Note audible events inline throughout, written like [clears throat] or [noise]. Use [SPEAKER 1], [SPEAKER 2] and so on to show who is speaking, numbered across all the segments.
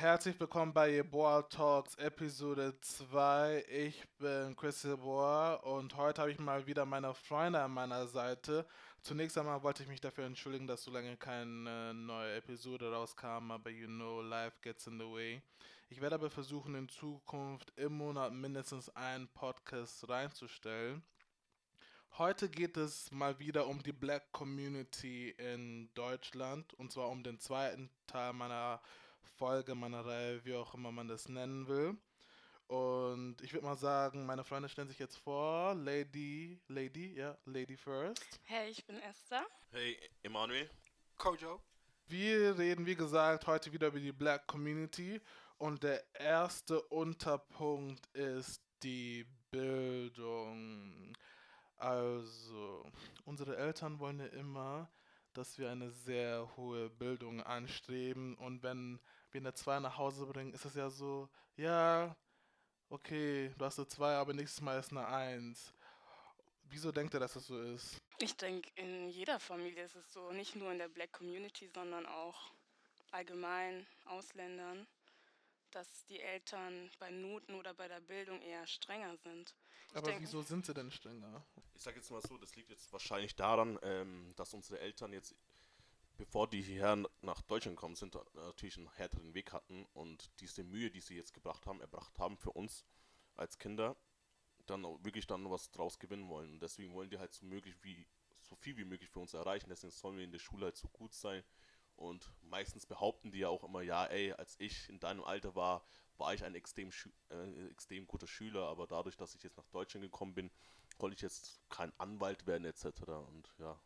[SPEAKER 1] Herzlich willkommen bei Yeboah Talks Episode 2. Ich bin Chris Yeboah und heute habe ich mal wieder meine Freunde an meiner Seite. Zunächst einmal wollte ich mich dafür entschuldigen, dass so lange keine neue Episode rauskam, aber you know, life gets in the way. Ich werde aber versuchen, in Zukunft im Monat mindestens einen Podcast reinzustellen. Heute geht es mal wieder um die Black Community in Deutschland und zwar um den zweiten Teil meiner Folge, meiner Reihe, wie auch immer man das nennen will. Und ich würde mal sagen, meine Freunde stellen sich jetzt vor. Lady, Lady, ja, Lady first.
[SPEAKER 2] Hey, ich bin Esther.
[SPEAKER 3] Hey, Emanuel.
[SPEAKER 4] Kojo.
[SPEAKER 1] Wir reden, wie gesagt, heute wieder über die Black Community. Und der erste Unterpunkt ist die Bildung. Also, unsere Eltern wollen ja immer, dass wir eine sehr hohe Bildung anstreben. Und wenn wir eine 2 nach Hause bringen, ist es ja so, ja, okay, du hast eine 2, aber nächstes Mal ist eine 1. Wieso denkt ihr, dass das so ist?
[SPEAKER 2] Ich denke, in jeder Familie ist es so, nicht nur in der Black Community, sondern auch allgemein Ausländern dass die Eltern bei Noten oder bei der Bildung eher strenger sind.
[SPEAKER 1] Ich Aber denke, wieso sind sie denn strenger?
[SPEAKER 3] Ich sage jetzt mal so, das liegt jetzt wahrscheinlich daran, ähm, dass unsere Eltern jetzt, bevor die hierher nach Deutschland gekommen sind, natürlich einen härteren Weg hatten und diese Mühe, die sie jetzt gebracht haben, erbracht haben für uns als Kinder, dann auch wirklich dann was draus gewinnen wollen. Und deswegen wollen die halt so möglich wie so viel wie möglich für uns erreichen. Deswegen sollen wir in der Schule halt so gut sein, und meistens behaupten die ja auch immer, ja, ey, als ich in deinem Alter war, war ich ein extrem, äh, extrem guter Schüler, aber dadurch, dass ich jetzt nach Deutschland gekommen bin, konnte ich jetzt kein Anwalt werden etc. Und ja.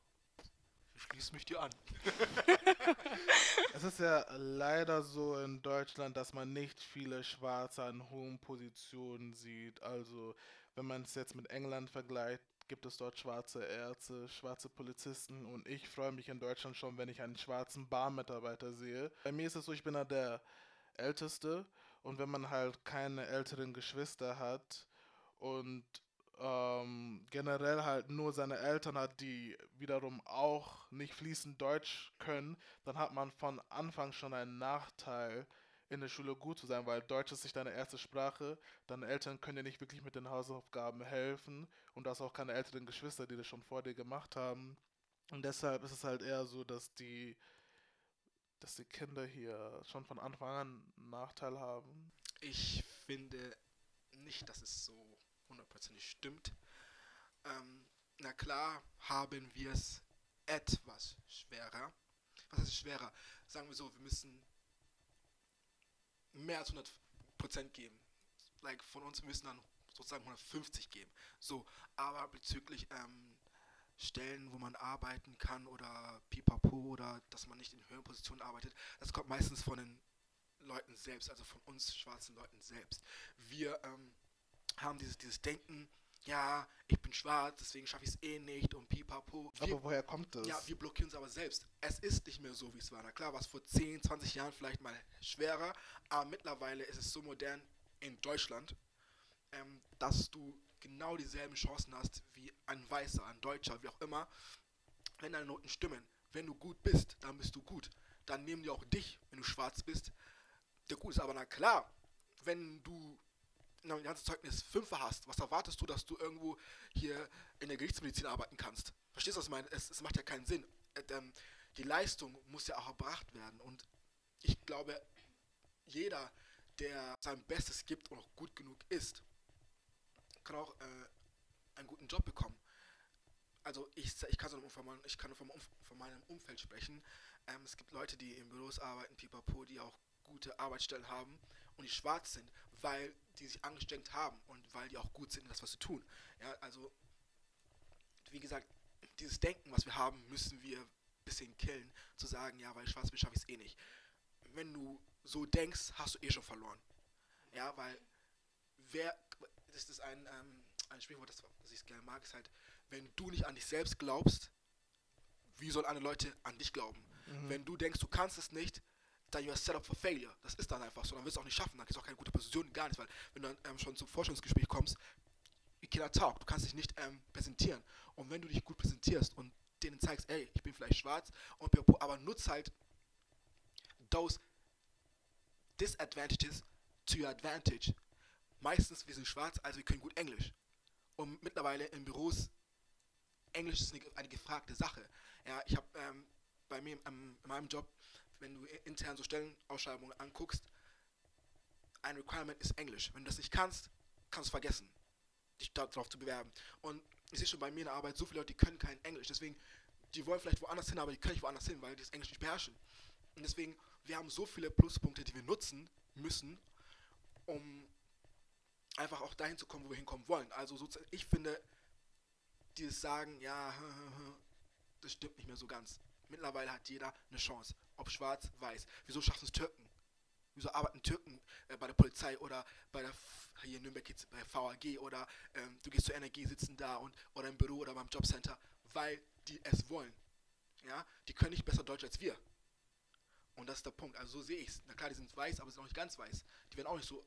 [SPEAKER 4] Ich schließe mich dir an. [laughs]
[SPEAKER 1] es ist ja leider so in Deutschland, dass man nicht viele Schwarze an hohen Positionen sieht. Also wenn man es jetzt mit England vergleicht, gibt es dort schwarze Ärzte, schwarze Polizisten und ich freue mich in Deutschland schon, wenn ich einen schwarzen Barmitarbeiter sehe. Bei mir ist es so, ich bin da der Älteste und wenn man halt keine älteren Geschwister hat und ähm, generell halt nur seine Eltern hat, die wiederum auch nicht fließend Deutsch können, dann hat man von Anfang schon einen Nachteil in der Schule gut zu sein, weil Deutsch ist nicht deine erste Sprache. Deine Eltern können dir nicht wirklich mit den Hausaufgaben helfen und du hast auch keine älteren Geschwister, die das schon vor dir gemacht haben. Und deshalb ist es halt eher so, dass die, dass die Kinder hier schon von Anfang an einen Nachteil haben.
[SPEAKER 4] Ich finde nicht, dass es so hundertprozentig stimmt. Ähm, na klar haben wir es etwas schwerer. Was heißt schwerer? Sagen wir so, wir müssen mehr als 100 Prozent geben. Like von uns müssen dann sozusagen 150 geben. So, aber bezüglich ähm, Stellen, wo man arbeiten kann oder pipapo oder dass man nicht in höheren Positionen arbeitet, das kommt meistens von den Leuten selbst, also von uns schwarzen Leuten selbst. Wir ähm, haben dieses, dieses Denken, ja, ich bin schwarz, deswegen schaffe ich es eh nicht und pipapo.
[SPEAKER 1] Wir, aber woher kommt das?
[SPEAKER 4] Ja, wir blockieren uns aber selbst. Es ist nicht mehr so, wie es war. Na klar, war es vor 10, 20 Jahren vielleicht mal schwerer, aber mittlerweile ist es so modern in Deutschland, ähm, dass du genau dieselben Chancen hast wie ein Weißer, ein Deutscher, wie auch immer, wenn deine Noten stimmen. Wenn du gut bist, dann bist du gut. Dann nehmen die auch dich, wenn du schwarz bist, der gut ist. Aber na klar, wenn du ein ganzes Zeugnis Fünfer hast, was erwartest du, dass du irgendwo hier in der Gerichtsmedizin arbeiten kannst? Verstehst du, was ich meine? Es, es macht ja keinen Sinn. Äh, ähm, die Leistung muss ja auch erbracht werden. Und ich glaube, jeder, der sein Bestes gibt und auch gut genug ist, kann auch äh, einen guten Job bekommen. Also ich, ich kann, so von, ich kann von, von meinem Umfeld sprechen. Ähm, es gibt Leute, die in Büros arbeiten, pipapo, die auch gute Arbeitsstellen haben und die schwarz sind, weil die sich angestrengt haben und weil die auch gut sind in das, was sie tun. Ja, also, wie gesagt, dieses Denken, was wir haben, müssen wir ein bisschen killen, zu sagen, ja, weil schwarz bin, schaffe ich es eh nicht. Wenn du so denkst, hast du eh schon verloren. Ja, weil wer, das ist ein, ähm, ein Sprichwort, das, das ich gerne mag, ist halt, wenn du nicht an dich selbst glaubst, wie sollen andere Leute an dich glauben? Mhm. Wenn du denkst, du kannst es nicht, dann you set up for failure. Das ist dann einfach so. Dann wirst du auch nicht schaffen. Dann kriegst du auch keine gute Position, gar nicht. Weil wenn du dann ähm, schon zum Forschungsgespräch kommst, you cannot talk. Du kannst dich nicht ähm, präsentieren. Und wenn du dich gut präsentierst und denen zeigst, ey, ich bin vielleicht schwarz, und aber nutz halt those Disadvantages to your advantage. Meistens, wir sind schwarz, also wir können gut Englisch. Und mittlerweile in Büros, Englisch ist eine, eine gefragte Sache. Ja, ich habe ähm, bei mir in, in meinem Job, wenn du intern so Stellenausschreibungen anguckst, ein Requirement ist Englisch. Wenn du das nicht kannst, kannst du vergessen, dich darauf zu bewerben. Und ich sehe schon bei mir in der Arbeit so viele Leute, die können kein Englisch. Deswegen, die wollen vielleicht woanders hin, aber die können nicht woanders hin, weil die das Englisch nicht beherrschen. Und deswegen, wir haben so viele Pluspunkte, die wir nutzen müssen, um einfach auch dahin zu kommen, wo wir hinkommen wollen. Also ich finde, dieses Sagen, ja, [laughs] das stimmt nicht mehr so ganz. Mittlerweile hat jeder eine Chance, ob schwarz, weiß. Wieso schaffen es Türken? Wieso arbeiten Türken äh, bei der Polizei oder bei der hier in Nürnberg geht's bei VAG oder ähm, du gehst zur Energie, sitzen da und oder im Büro oder beim Jobcenter, weil die es wollen. Ja, die können nicht besser Deutsch als wir. Und das ist der Punkt. Also so sehe ich es. Na klar, die sind weiß, aber sie sind auch nicht ganz weiß. Die werden auch nicht so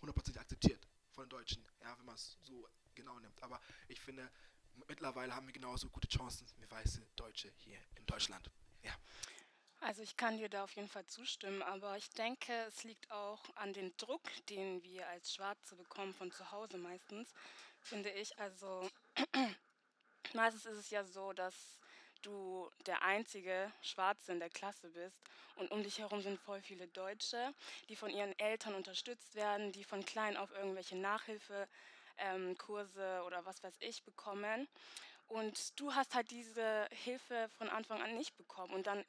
[SPEAKER 4] hundertprozentig akzeptiert von den Deutschen, ja, wenn man es so genau nimmt. Aber ich finde, mittlerweile haben wir genauso gute Chancen wie weiße Deutsche hier in Deutschland. Ja.
[SPEAKER 2] Also ich kann dir da auf jeden Fall zustimmen, aber ich denke, es liegt auch an dem Druck, den wir als Schwarze bekommen von zu Hause meistens, finde ich. Also [clears throat] meistens ist es ja so, dass du der einzige Schwarze in der Klasse bist und um dich herum sind voll viele Deutsche, die von ihren Eltern unterstützt werden, die von klein auf irgendwelche Nachhilfekurse ähm, oder was weiß ich bekommen. Und du hast halt diese Hilfe von Anfang an nicht bekommen. Und dann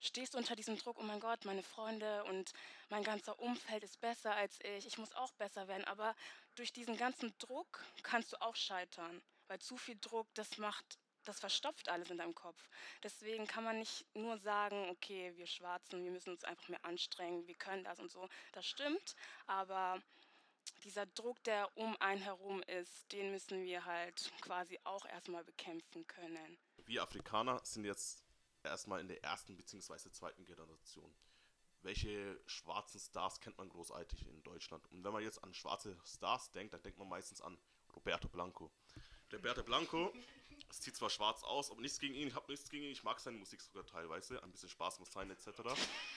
[SPEAKER 2] stehst du unter diesem Druck, oh mein Gott, meine Freunde und mein ganzer Umfeld ist besser als ich, ich muss auch besser werden. Aber durch diesen ganzen Druck kannst du auch scheitern, weil zu viel Druck, das macht das verstopft alles in deinem Kopf. Deswegen kann man nicht nur sagen, okay, wir Schwarzen, wir müssen uns einfach mehr anstrengen, wir können das und so. Das stimmt, aber dieser Druck, der um einen herum ist, den müssen wir halt quasi auch erstmal bekämpfen können.
[SPEAKER 3] Wir Afrikaner sind jetzt erstmal in der ersten bzw. zweiten Generation. Welche schwarzen Stars kennt man großartig in Deutschland? Und wenn man jetzt an schwarze Stars denkt, dann denkt man meistens an Roberto Blanco. Roberto Blanco es sieht zwar schwarz aus, aber nichts gegen ihn. Ich habe nichts gegen ihn. Ich mag seine Musik sogar teilweise. Ein bisschen Spaß muss sein, etc.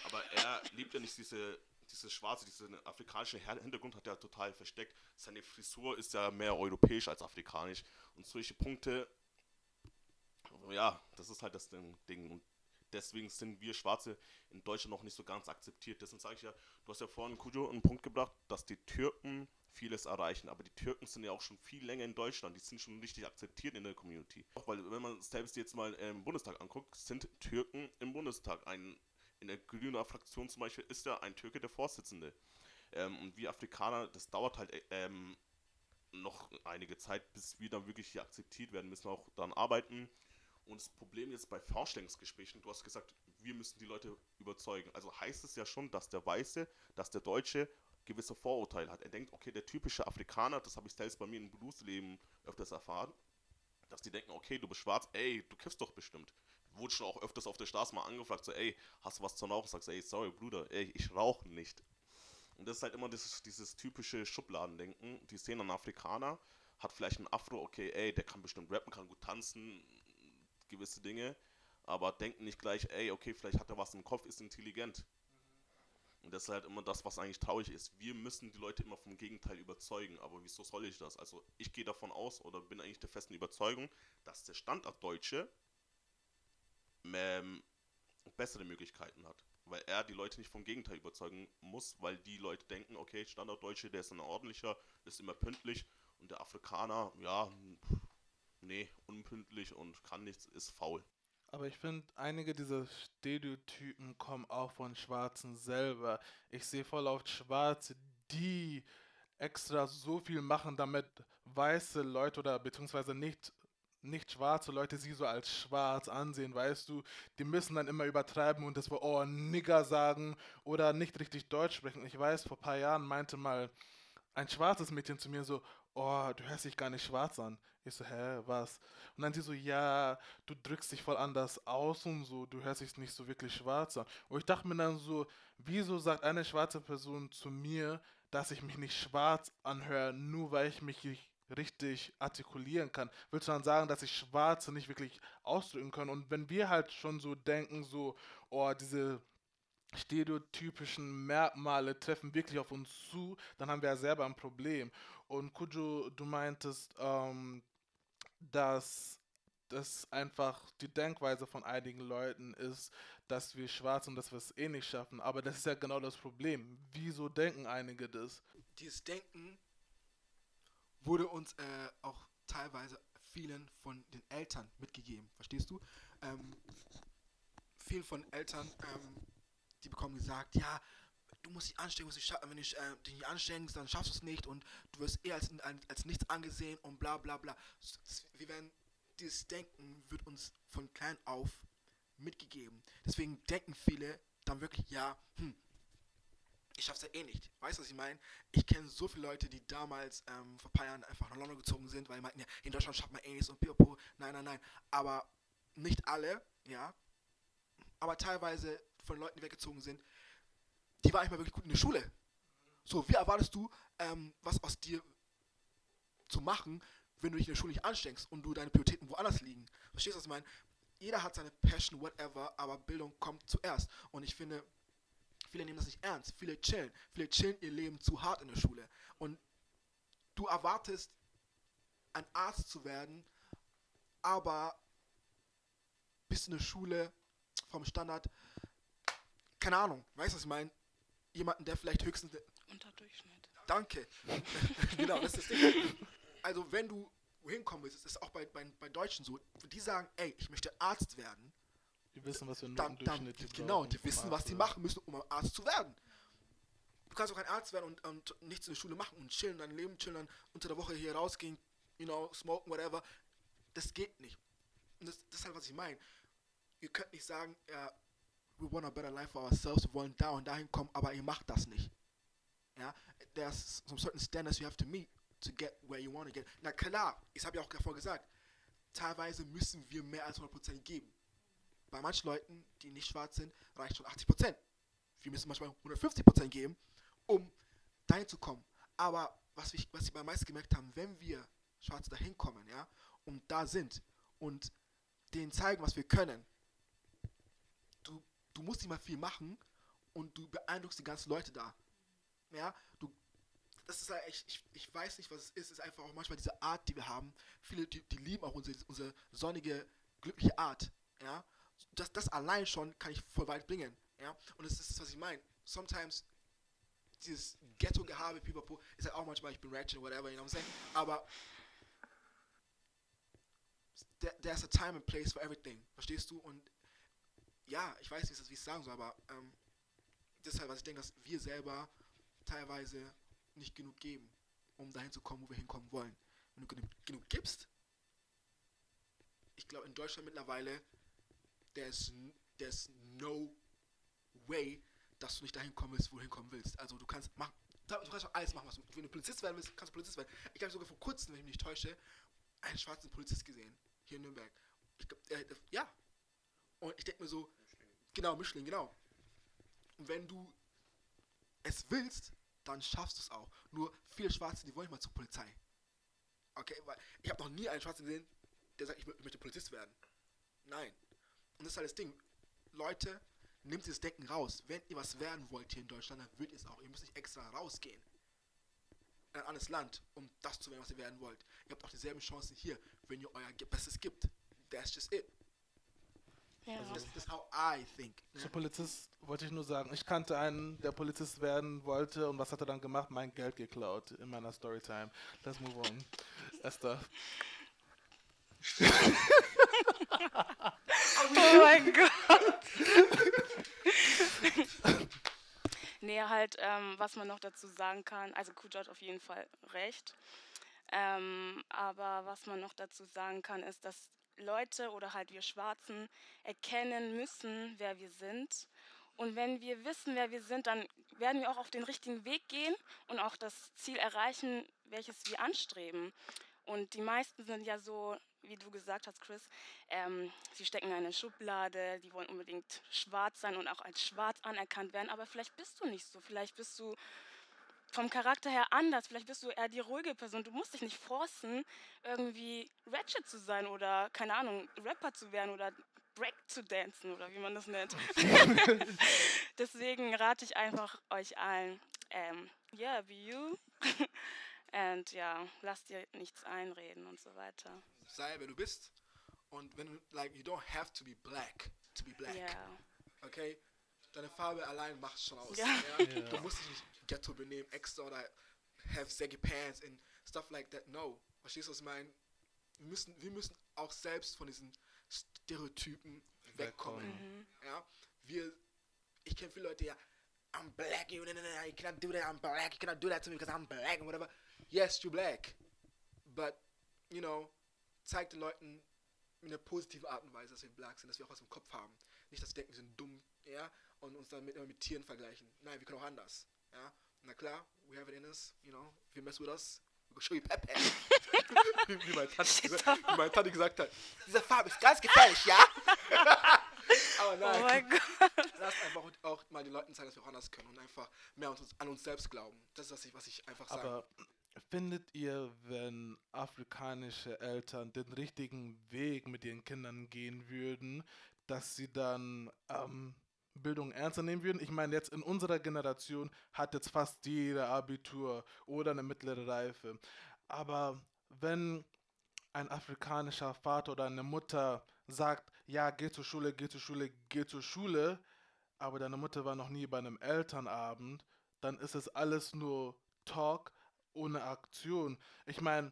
[SPEAKER 3] Aber er liebt ja nicht diese, dieses schwarze, diesen afrikanischen Hintergrund hat er total versteckt. Seine Frisur ist ja mehr europäisch als afrikanisch. Und solche Punkte, ja, das ist halt das Ding. Und deswegen sind wir Schwarze in Deutschland noch nicht so ganz akzeptiert. Deswegen sage ich ja, du hast ja vorhin Kujo einen Punkt gebracht, dass die Türken vieles erreichen. Aber die Türken sind ja auch schon viel länger in Deutschland. Die sind schon richtig akzeptiert in der Community. Auch weil, wenn man selbst jetzt mal im Bundestag anguckt, sind Türken im Bundestag. Ein, in der grünen Fraktion zum Beispiel ist ja ein Türke der Vorsitzende. Ähm, und wir Afrikaner, das dauert halt ähm, noch einige Zeit, bis wir dann wirklich hier akzeptiert werden, müssen auch daran arbeiten. Und das Problem jetzt bei Vorstellungsgesprächen, du hast gesagt, wir müssen die Leute überzeugen. Also heißt es ja schon, dass der Weiße, dass der Deutsche gewisse Vorurteile hat. Er denkt, okay, der typische Afrikaner, das habe ich selbst bei mir im Berufsleben öfters erfahren, dass die denken, okay, du bist schwarz, ey, du kiffst doch bestimmt. Wurde schon auch öfters auf der Straße mal angefragt, so, ey, hast du was zu rauchen? Sagst, ey, sorry, Bruder, ey, ich rauche nicht. Und das ist halt immer dieses, dieses typische Schubladendenken. Die sehen einen Afrikaner, hat vielleicht einen Afro, okay, ey, der kann bestimmt rappen, kann gut tanzen, gewisse Dinge, aber denken nicht gleich, ey, okay, vielleicht hat er was im Kopf, ist intelligent. Und das ist halt immer das, was eigentlich traurig ist. Wir müssen die Leute immer vom Gegenteil überzeugen. Aber wieso soll ich das? Also ich gehe davon aus oder bin eigentlich der festen Überzeugung, dass der Standortdeutsche ähm, bessere Möglichkeiten hat. Weil er die Leute nicht vom Gegenteil überzeugen muss, weil die Leute denken, okay, Standortdeutsche, der ist ein ordentlicher, ist immer pünktlich und der Afrikaner, ja, nee, unpünktlich und kann nichts, ist faul.
[SPEAKER 1] Aber ich finde, einige dieser Stereotypen kommen auch von Schwarzen selber. Ich sehe voll oft Schwarze, die extra so viel machen, damit weiße Leute oder beziehungsweise nicht, nicht schwarze Leute sie so als schwarz ansehen, weißt du? Die müssen dann immer übertreiben und das war, oh, Nigger sagen oder nicht richtig Deutsch sprechen. Ich weiß, vor ein paar Jahren meinte mal ein schwarzes Mädchen zu mir so, oh, du hörst dich gar nicht schwarz an. Ich so, hä, was? Und dann sie so, ja, du drückst dich voll anders aus und so, du hörst dich nicht so wirklich schwarz an. Und ich dachte mir dann so, wieso sagt eine schwarze Person zu mir, dass ich mich nicht schwarz anhöre, nur weil ich mich richtig artikulieren kann. Willst du dann sagen, dass ich Schwarze nicht wirklich ausdrücken kann? Und wenn wir halt schon so denken, so, oh, diese stereotypischen Merkmale treffen wirklich auf uns zu, dann haben wir ja selber ein Problem. Und Kujo, du meintest, ähm, dass das einfach die Denkweise von einigen Leuten ist, dass wir schwarz und dass wir es eh nicht schaffen. Aber das ist ja genau das Problem. Wieso denken einige das?
[SPEAKER 4] Dieses Denken wurde uns äh, auch teilweise vielen von den Eltern mitgegeben. Verstehst du? Ähm, vielen von Eltern, ähm, die bekommen gesagt, ja, du musst dich anstrengen, musst dich wenn du dich, äh, dich nicht anstrengst, dann schaffst du es nicht und du wirst eher als, als, nichts angesehen und bla bla bla. Wir werden, dieses Denken wird uns von klein auf mitgegeben. Deswegen denken viele dann wirklich, ja, hm, ich schaff's ja eh nicht. Weißt du, was ich meine? Ich kenne so viele Leute, die damals ähm, vor ein paar Jahren einfach nach London gezogen sind, weil die meinten, ja, in Deutschland schafft man eh nichts und pipapo. Nein, nein, nein. Aber nicht alle, ja. Aber teilweise von Leuten, die weggezogen sind, die waren nicht mal wirklich gut in der Schule. So, wie erwartest du, ähm, was aus dir zu machen, wenn du dich in der Schule nicht anstrengst und du deine Prioritäten woanders liegen? Verstehst du, was ich meine? Jeder hat seine Passion, whatever, aber Bildung kommt zuerst. Und ich finde, viele nehmen das nicht ernst. Viele chillen. Viele chillen ihr Leben zu hart in der Schule. Und du erwartest, ein Arzt zu werden, aber bist in der Schule vom Standard, keine Ahnung, weißt du, was ich meine? Jemanden, der vielleicht höchstens.
[SPEAKER 2] Unterdurchschnitt.
[SPEAKER 4] Danke. [laughs] genau, das ist das Ding. Also, wenn du hinkommen willst, ist es auch bei, bei, bei Deutschen so, die sagen, ey, ich möchte Arzt werden.
[SPEAKER 1] Die wissen, was für
[SPEAKER 4] ein dann, dann, Genau, die wissen, was die machen müssen, um Arzt zu werden. Du kannst auch ein Arzt werden und, und nichts in der Schule machen und chillen, dein Leben chillen, dann unter der Woche hier rausgehen, you know, smoken, whatever. Das geht nicht. Und das, das ist halt, was ich meine. Ihr könnt nicht sagen, ja, we want a better life for ourselves, wir wollen da und dahin kommen, aber ihr macht das nicht. Ja, there's some certain standards you have to meet to get where you want to get. Na klar, ich habe ja auch davor gesagt, teilweise müssen wir mehr als 100% geben. Bei manchen Leuten, die nicht schwarz sind, reicht schon 80%. Wir müssen manchmal 150% geben, um dahin zu kommen. Aber was, ich, was sie beim meisten gemerkt haben, wenn wir Schwarze dahin kommen, ja, und da sind und denen zeigen, was wir können, du, musst nicht mal viel machen und du beeindruckst die ganzen Leute da. Ja, du, das ist halt, ich, ich, ich weiß nicht, was es ist, es ist einfach auch manchmal diese Art, die wir haben. Viele, die, die lieben auch unsere, unsere sonnige, glückliche Art, ja. Das, das allein schon kann ich voll weit bringen, ja. Und das ist was ich meine. Sometimes dieses Ghetto-Gehabe, pipapo, ist halt auch manchmal, ich bin ratchet, whatever, you know what I'm saying? Aber there, there's a time and place for everything, verstehst du? Und ja, ich weiß nicht, wie ich es sagen soll, aber ähm, deshalb, was ich denke, dass wir selber teilweise nicht genug geben, um dahin zu kommen, wo wir hinkommen wollen. Wenn du genug, genug gibst, ich glaube in Deutschland mittlerweile, there's, there's no way, dass du nicht dahin kommen willst, wo du hinkommen willst. Also du kannst machen, du kannst alles machen, was du, wenn du Polizist werden willst, kannst du Polizist werden. Ich habe sogar vor kurzem, wenn ich mich nicht täusche, einen schwarzen Polizist gesehen, hier in Nürnberg. Ich glaub, äh, ja. Und ich denke mir so, genau, Mischling, genau. Und wenn du es willst, dann schaffst du es auch. Nur viele Schwarze, die wollen mal zur Polizei. Okay, weil ich habe noch nie einen Schwarzen gesehen, der sagt, ich, möchte Polizist werden. Nein. Und das ist halt das Ding. Leute, nehmt dieses Denken raus. Wenn ihr was werden wollt hier in Deutschland, dann wird es auch. Ihr müsst nicht extra rausgehen. In ein anderes Land, um das zu werden, was ihr werden wollt. Ihr habt auch dieselben Chancen hier, wenn ihr euer Bestes gibt. That's just it. Ja. Also das ist how I think.
[SPEAKER 1] Ne? Zu Polizist wollte ich nur sagen, ich kannte einen, der Polizist werden wollte und was hat er dann gemacht? Mein Geld geklaut in meiner Storytime. Let's move on. Esther. [laughs]
[SPEAKER 2] oh mein Gott. nee, halt, ähm, was man noch dazu sagen kann, also Kujo hat auf jeden Fall recht. Ähm, aber was man noch dazu sagen kann, ist, dass Leute oder halt wir Schwarzen erkennen müssen, wer wir sind. Und wenn wir wissen, wer wir sind, dann werden wir auch auf den richtigen Weg gehen und auch das Ziel erreichen, welches wir anstreben. Und die meisten sind ja so, wie du gesagt hast, Chris, ähm, sie stecken in eine Schublade, die wollen unbedingt schwarz sein und auch als schwarz anerkannt werden, aber vielleicht bist du nicht so, vielleicht bist du vom Charakter her anders. Vielleicht bist du eher die ruhige Person. Du musst dich nicht forcen, irgendwie Ratchet zu sein oder, keine Ahnung, Rapper zu werden oder Break zu dancen oder wie man das nennt. [laughs] Deswegen rate ich einfach euch allen, ähm, yeah, be you. [laughs] Und ja, lasst dir nichts einreden und so weiter.
[SPEAKER 4] Sei, wer du bist. Und wenn du, like, you don't have to be black to be black.
[SPEAKER 2] Ja.
[SPEAKER 4] Okay? Deine Farbe allein macht schon aus.
[SPEAKER 2] Ja.
[SPEAKER 4] Ja?
[SPEAKER 1] Ja.
[SPEAKER 4] Du musst dich nicht ghetto benehmen, extra oder have saggy pants and stuff like that. No. Verstehst du, was ich meine? Wir müssen, wir müssen auch selbst von diesen Stereotypen wegkommen.
[SPEAKER 2] Mhm.
[SPEAKER 4] Ja? Wir, ich kenne viele Leute, ja, I'm black, you, you cannot do that, I'm black, you cannot do that to me because I'm black and whatever. Yes, you're black. But, you know, zeig den Leuten in einer positiven Art und Weise, dass wir black sind, dass wir auch was im Kopf haben. Nicht, dass sie denken, wir sind dumm, ja, und uns dann mit, immer mit Tieren vergleichen. Nein, wir können auch anders, ja. Na klar, we have it in us, you know, if you mess with us, we will show you Pepe. [laughs] wie, wie, meine Tante wie meine Tante gesagt hat, diese Farbe ist ganz gefährlich, ja? [laughs] Aber
[SPEAKER 2] Oh
[SPEAKER 4] nein.
[SPEAKER 2] mein Gott.
[SPEAKER 4] Lass einfach auch mal den Leuten zeigen, dass wir auch anders können und einfach mehr an uns, an uns selbst glauben. Das ist, was ich, was ich einfach sage.
[SPEAKER 1] Aber findet ihr, wenn afrikanische Eltern den richtigen Weg mit ihren Kindern gehen würden, dass sie dann ähm, Bildung ernster nehmen würden? Ich meine, jetzt in unserer Generation hat jetzt fast jeder Abitur oder eine mittlere Reife. Aber wenn ein afrikanischer Vater oder eine Mutter sagt, ja, geh zur Schule, geh zur Schule, geh zur Schule, aber deine Mutter war noch nie bei einem Elternabend, dann ist es alles nur Talk ohne Aktion. Ich meine,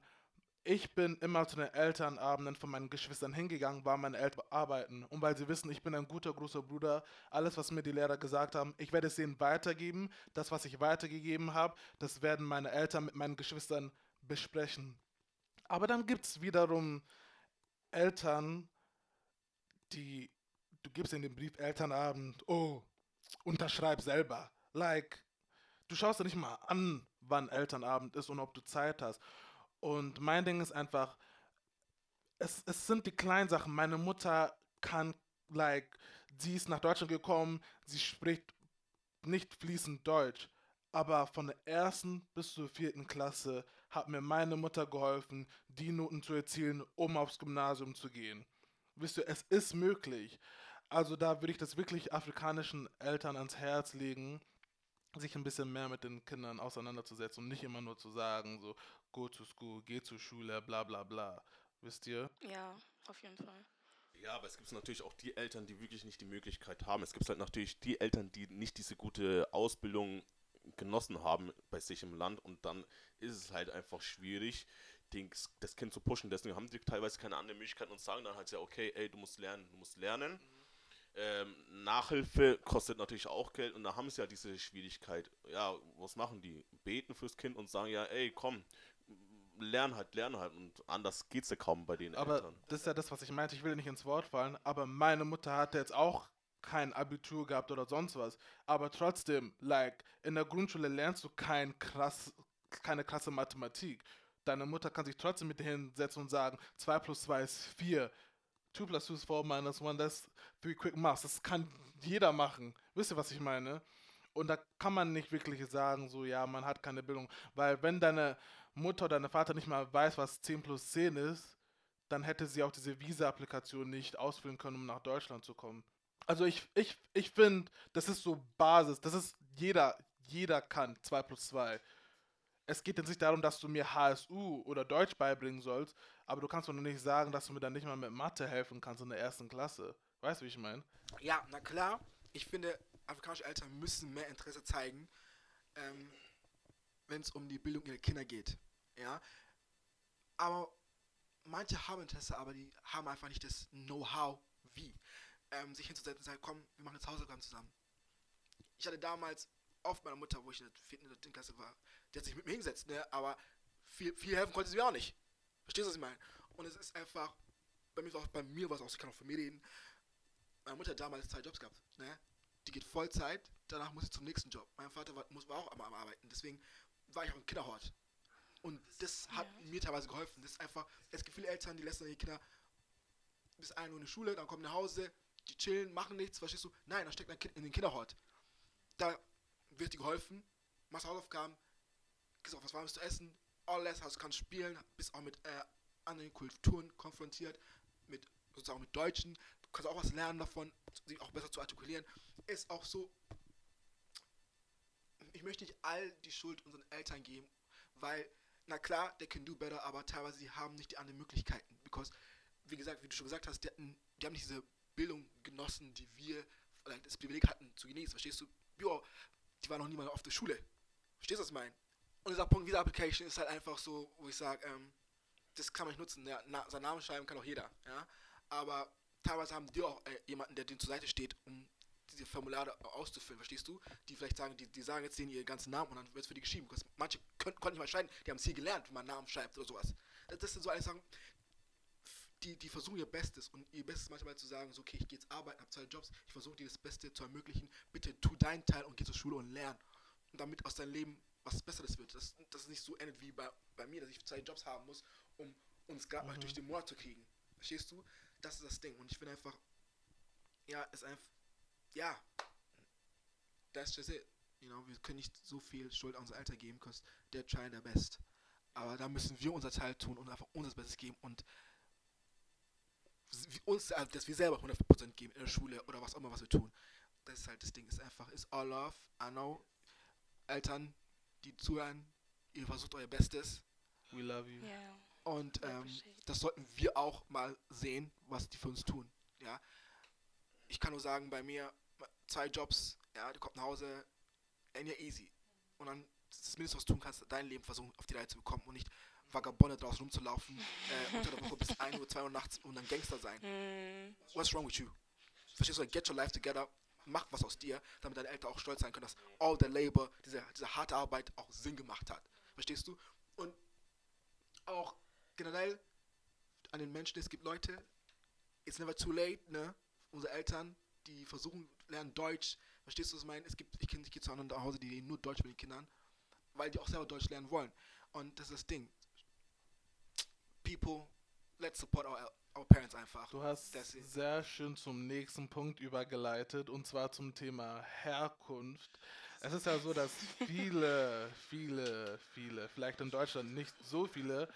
[SPEAKER 1] ich bin immer zu den Elternabenden von meinen Geschwistern hingegangen, weil meine Eltern arbeiten. Und weil sie wissen, ich bin ein guter, großer Bruder, alles, was mir die Lehrer gesagt haben, ich werde es ihnen weitergeben. Das, was ich weitergegeben habe, das werden meine Eltern mit meinen Geschwistern besprechen. Aber dann gibt es wiederum Eltern, die, du gibst in den Brief Elternabend, oh, unterschreib selber. Like, du schaust dir nicht mal an, wann Elternabend ist und ob du Zeit hast. Und mein Ding ist einfach, es, es sind die kleinen Sachen. Meine Mutter kann, like, sie ist nach Deutschland gekommen, sie spricht nicht fließend Deutsch. Aber von der ersten bis zur vierten Klasse hat mir meine Mutter geholfen, die Noten zu erzielen, um aufs Gymnasium zu gehen. Wisst ihr, es ist möglich. Also da würde ich das wirklich afrikanischen Eltern ans Herz legen, sich ein bisschen mehr mit den Kindern auseinanderzusetzen und nicht immer nur zu sagen, so, go to school, geh zur Schule, bla bla bla. Wisst ihr?
[SPEAKER 2] Ja, auf jeden Fall.
[SPEAKER 3] Ja, aber es gibt natürlich auch die Eltern, die wirklich nicht die Möglichkeit haben. Es gibt halt natürlich die Eltern, die nicht diese gute Ausbildung genossen haben bei sich im Land und dann ist es halt einfach schwierig, den, das Kind zu pushen. Deswegen haben die teilweise keine andere Möglichkeit und sagen dann halt ja, okay, ey, du musst lernen, du musst lernen. Ähm, Nachhilfe kostet natürlich auch Geld und da haben sie ja diese Schwierigkeit. Ja, was machen die? Beten fürs Kind und sagen ja, ey, komm, lern halt, lern halt und anders geht's ja kaum bei den
[SPEAKER 1] Aber
[SPEAKER 3] Eltern.
[SPEAKER 1] das ist ja das, was ich meinte. Ich will nicht ins Wort fallen, aber meine Mutter hatte jetzt auch kein Abitur gehabt oder sonst was. Aber trotzdem, like, in der Grundschule lernst du kein krass, keine krasse Mathematik. Deine Mutter kann sich trotzdem mit dir hinsetzen und sagen, 2 plus 2 ist 4. 2 plus 2 ist 4 minus 1, das ist 3 quick maths. Das kann jeder machen. Wisst ihr, was ich meine? Und da kann man nicht wirklich sagen, so, ja, man hat keine Bildung. Weil wenn deine Mutter oder dein Vater nicht mal weiß, was 10 plus 10 ist, dann hätte sie auch diese Visa-Applikation nicht ausfüllen können, um nach Deutschland zu kommen. Also ich, ich, ich finde, das ist so Basis. Das ist jeder, jeder kann 2 plus 2. Es geht jetzt nicht darum, dass du mir HSU oder Deutsch beibringen sollst, aber du kannst nur nicht sagen, dass du mir dann nicht mal mit Mathe helfen kannst in der ersten Klasse. Weißt du, wie ich meine?
[SPEAKER 4] Ja, na klar. Ich finde, afrikanische Eltern müssen mehr Interesse zeigen, ähm, wenn es um die Bildung ihrer Kinder geht. Ja. Aber manche haben Interesse, aber die haben einfach nicht das Know-how, wie. Ähm, sich hinzusetzen und sagen, komm, wir machen jetzt Hausaufgaben zusammen. Ich hatte damals oft meine Mutter, wo ich in der vierten oder dritten Klasse war, die hat sich mit mir hingesetzt, ne? aber viel, viel helfen konnte sie mir auch nicht. Verstehst du, was ich meine? Und es ist einfach, bei mir war bei mir war es auch, ich kann auch von mir reden, meine Mutter hat damals zwei Jobs gehabt. Ne? Die geht Vollzeit, danach muss sie zum nächsten Job. Mein Vater war, muss, war auch am, am Arbeiten, deswegen war ich auch im Kinderhort. Und das hat
[SPEAKER 2] Ja.
[SPEAKER 4] mir teilweise geholfen. Das ist einfach, es gibt viele Eltern, die lassen ihre Kinder bis 1 Uhr in die Schule, dann kommen nach Hause, die chillen, machen nichts, verstehst du? Nein, dann steckt ein Kind in den Kinderhort. Da wird dir geholfen, machst Hausaufgaben, kriegst auch was Warmes zu essen, alles, also kannst spielen, bist auch mit äh, anderen Kulturen konfrontiert, mit sozusagen mit Deutschen, du kannst auch was lernen davon, sich auch besser zu artikulieren. Ist auch so, ich möchte nicht all die Schuld unseren Eltern geben, weil, na klar, they can do better, aber teilweise sie haben nicht die anderen Möglichkeiten. Because, wie gesagt, wie du schon gesagt hast, die, hatten, die haben nicht diese Bildung genossen, die wir vielleicht das Privileg hatten zu genießen. Verstehst du? Jo, die waren noch nie mal auf der Schule. Verstehst du, was ich meine? Und dieser Punkt Visa Application ist halt einfach so, wo ich sage, ähm, das kann man nicht nutzen. Ja, na, seinen Namen schreiben kann auch jeder. Ja? Aber teilweise haben die auch äh, jemanden, der denen zur Seite steht, um diese Formulare auszufüllen, verstehst du? Die vielleicht sagen, die, die sagen jetzt denen ihren ganzen Namen und dann wird es für die geschrieben. Manche können, konnten nicht mal schreiben, die haben es hier gelernt, wie man Namen schreibt oder sowas. Das, das sind so alles Sachen, die, die versuchen ihr Bestes und ihr Bestes manchmal zu sagen, so, okay, ich gehe jetzt arbeiten, habe zwei Jobs, ich versuche dir das Beste zu ermöglichen, bitte tu deinen Teil und geh zur Schule und lern. Und damit aus deinem Leben was Besseres wird. Dass das nicht so endet wie bei, bei mir, dass ich zwei Jobs haben muss, um uns gerade mhm. mal durch den Monat zu kriegen. Verstehst du? Das ist das Ding. Und ich finde einfach, ja, ist einfach, ja, that's just it. You know, wir können nicht so viel Schuld an unser Alter geben, because they're trying their best. Aber da müssen wir unser Teil tun und einfach unser Bestes geben und uns, also dass wir selber 100% geben in der Schule oder was auch immer, was wir tun. Das ist halt das Ding. Ist einfach, ist all love. I know. Eltern, die zuhören, ihr versucht euer Bestes.
[SPEAKER 1] We love you.
[SPEAKER 2] Yeah.
[SPEAKER 4] Und ähm, das sollten wir auch mal sehen, was die für uns tun. Ja. Ich kann nur sagen, bei mir zwei Jobs, ja, du kommst nach Hause, and you're easy. Und dann das Mindeste, was du tun kannst, dein Leben versuchen auf die Reihe zu bekommen und nicht Vagabonde draußen rumzulaufen, äh, [laughs] unter der Woche bis 1 Uhr, 2 Uhr nachts und dann Gangster sein. Mm. What's wrong with you? Verstehst du? Get your life together, mach was aus dir, damit deine Eltern auch stolz sein können, dass all the labor, diese, diese harte Arbeit auch Sinn gemacht hat. Verstehst du? Und auch generell an den Menschen, es gibt Leute, it's never too late, ne? Unsere Eltern, die versuchen, lernen Deutsch. Verstehst du, was ich meine? Es gibt, ich kenne Kids zu Hause, die nur Deutsch mit den Kindern, weil die auch selber Deutsch lernen wollen. Und das ist das Ding. People, let's support our, our parents einfach.
[SPEAKER 1] Du hast sehr schön zum nächsten Punkt übergeleitet und zwar zum Thema Herkunft. Es ist ja so, dass viele, [laughs] viele, viele, vielleicht in Deutschland nicht so viele,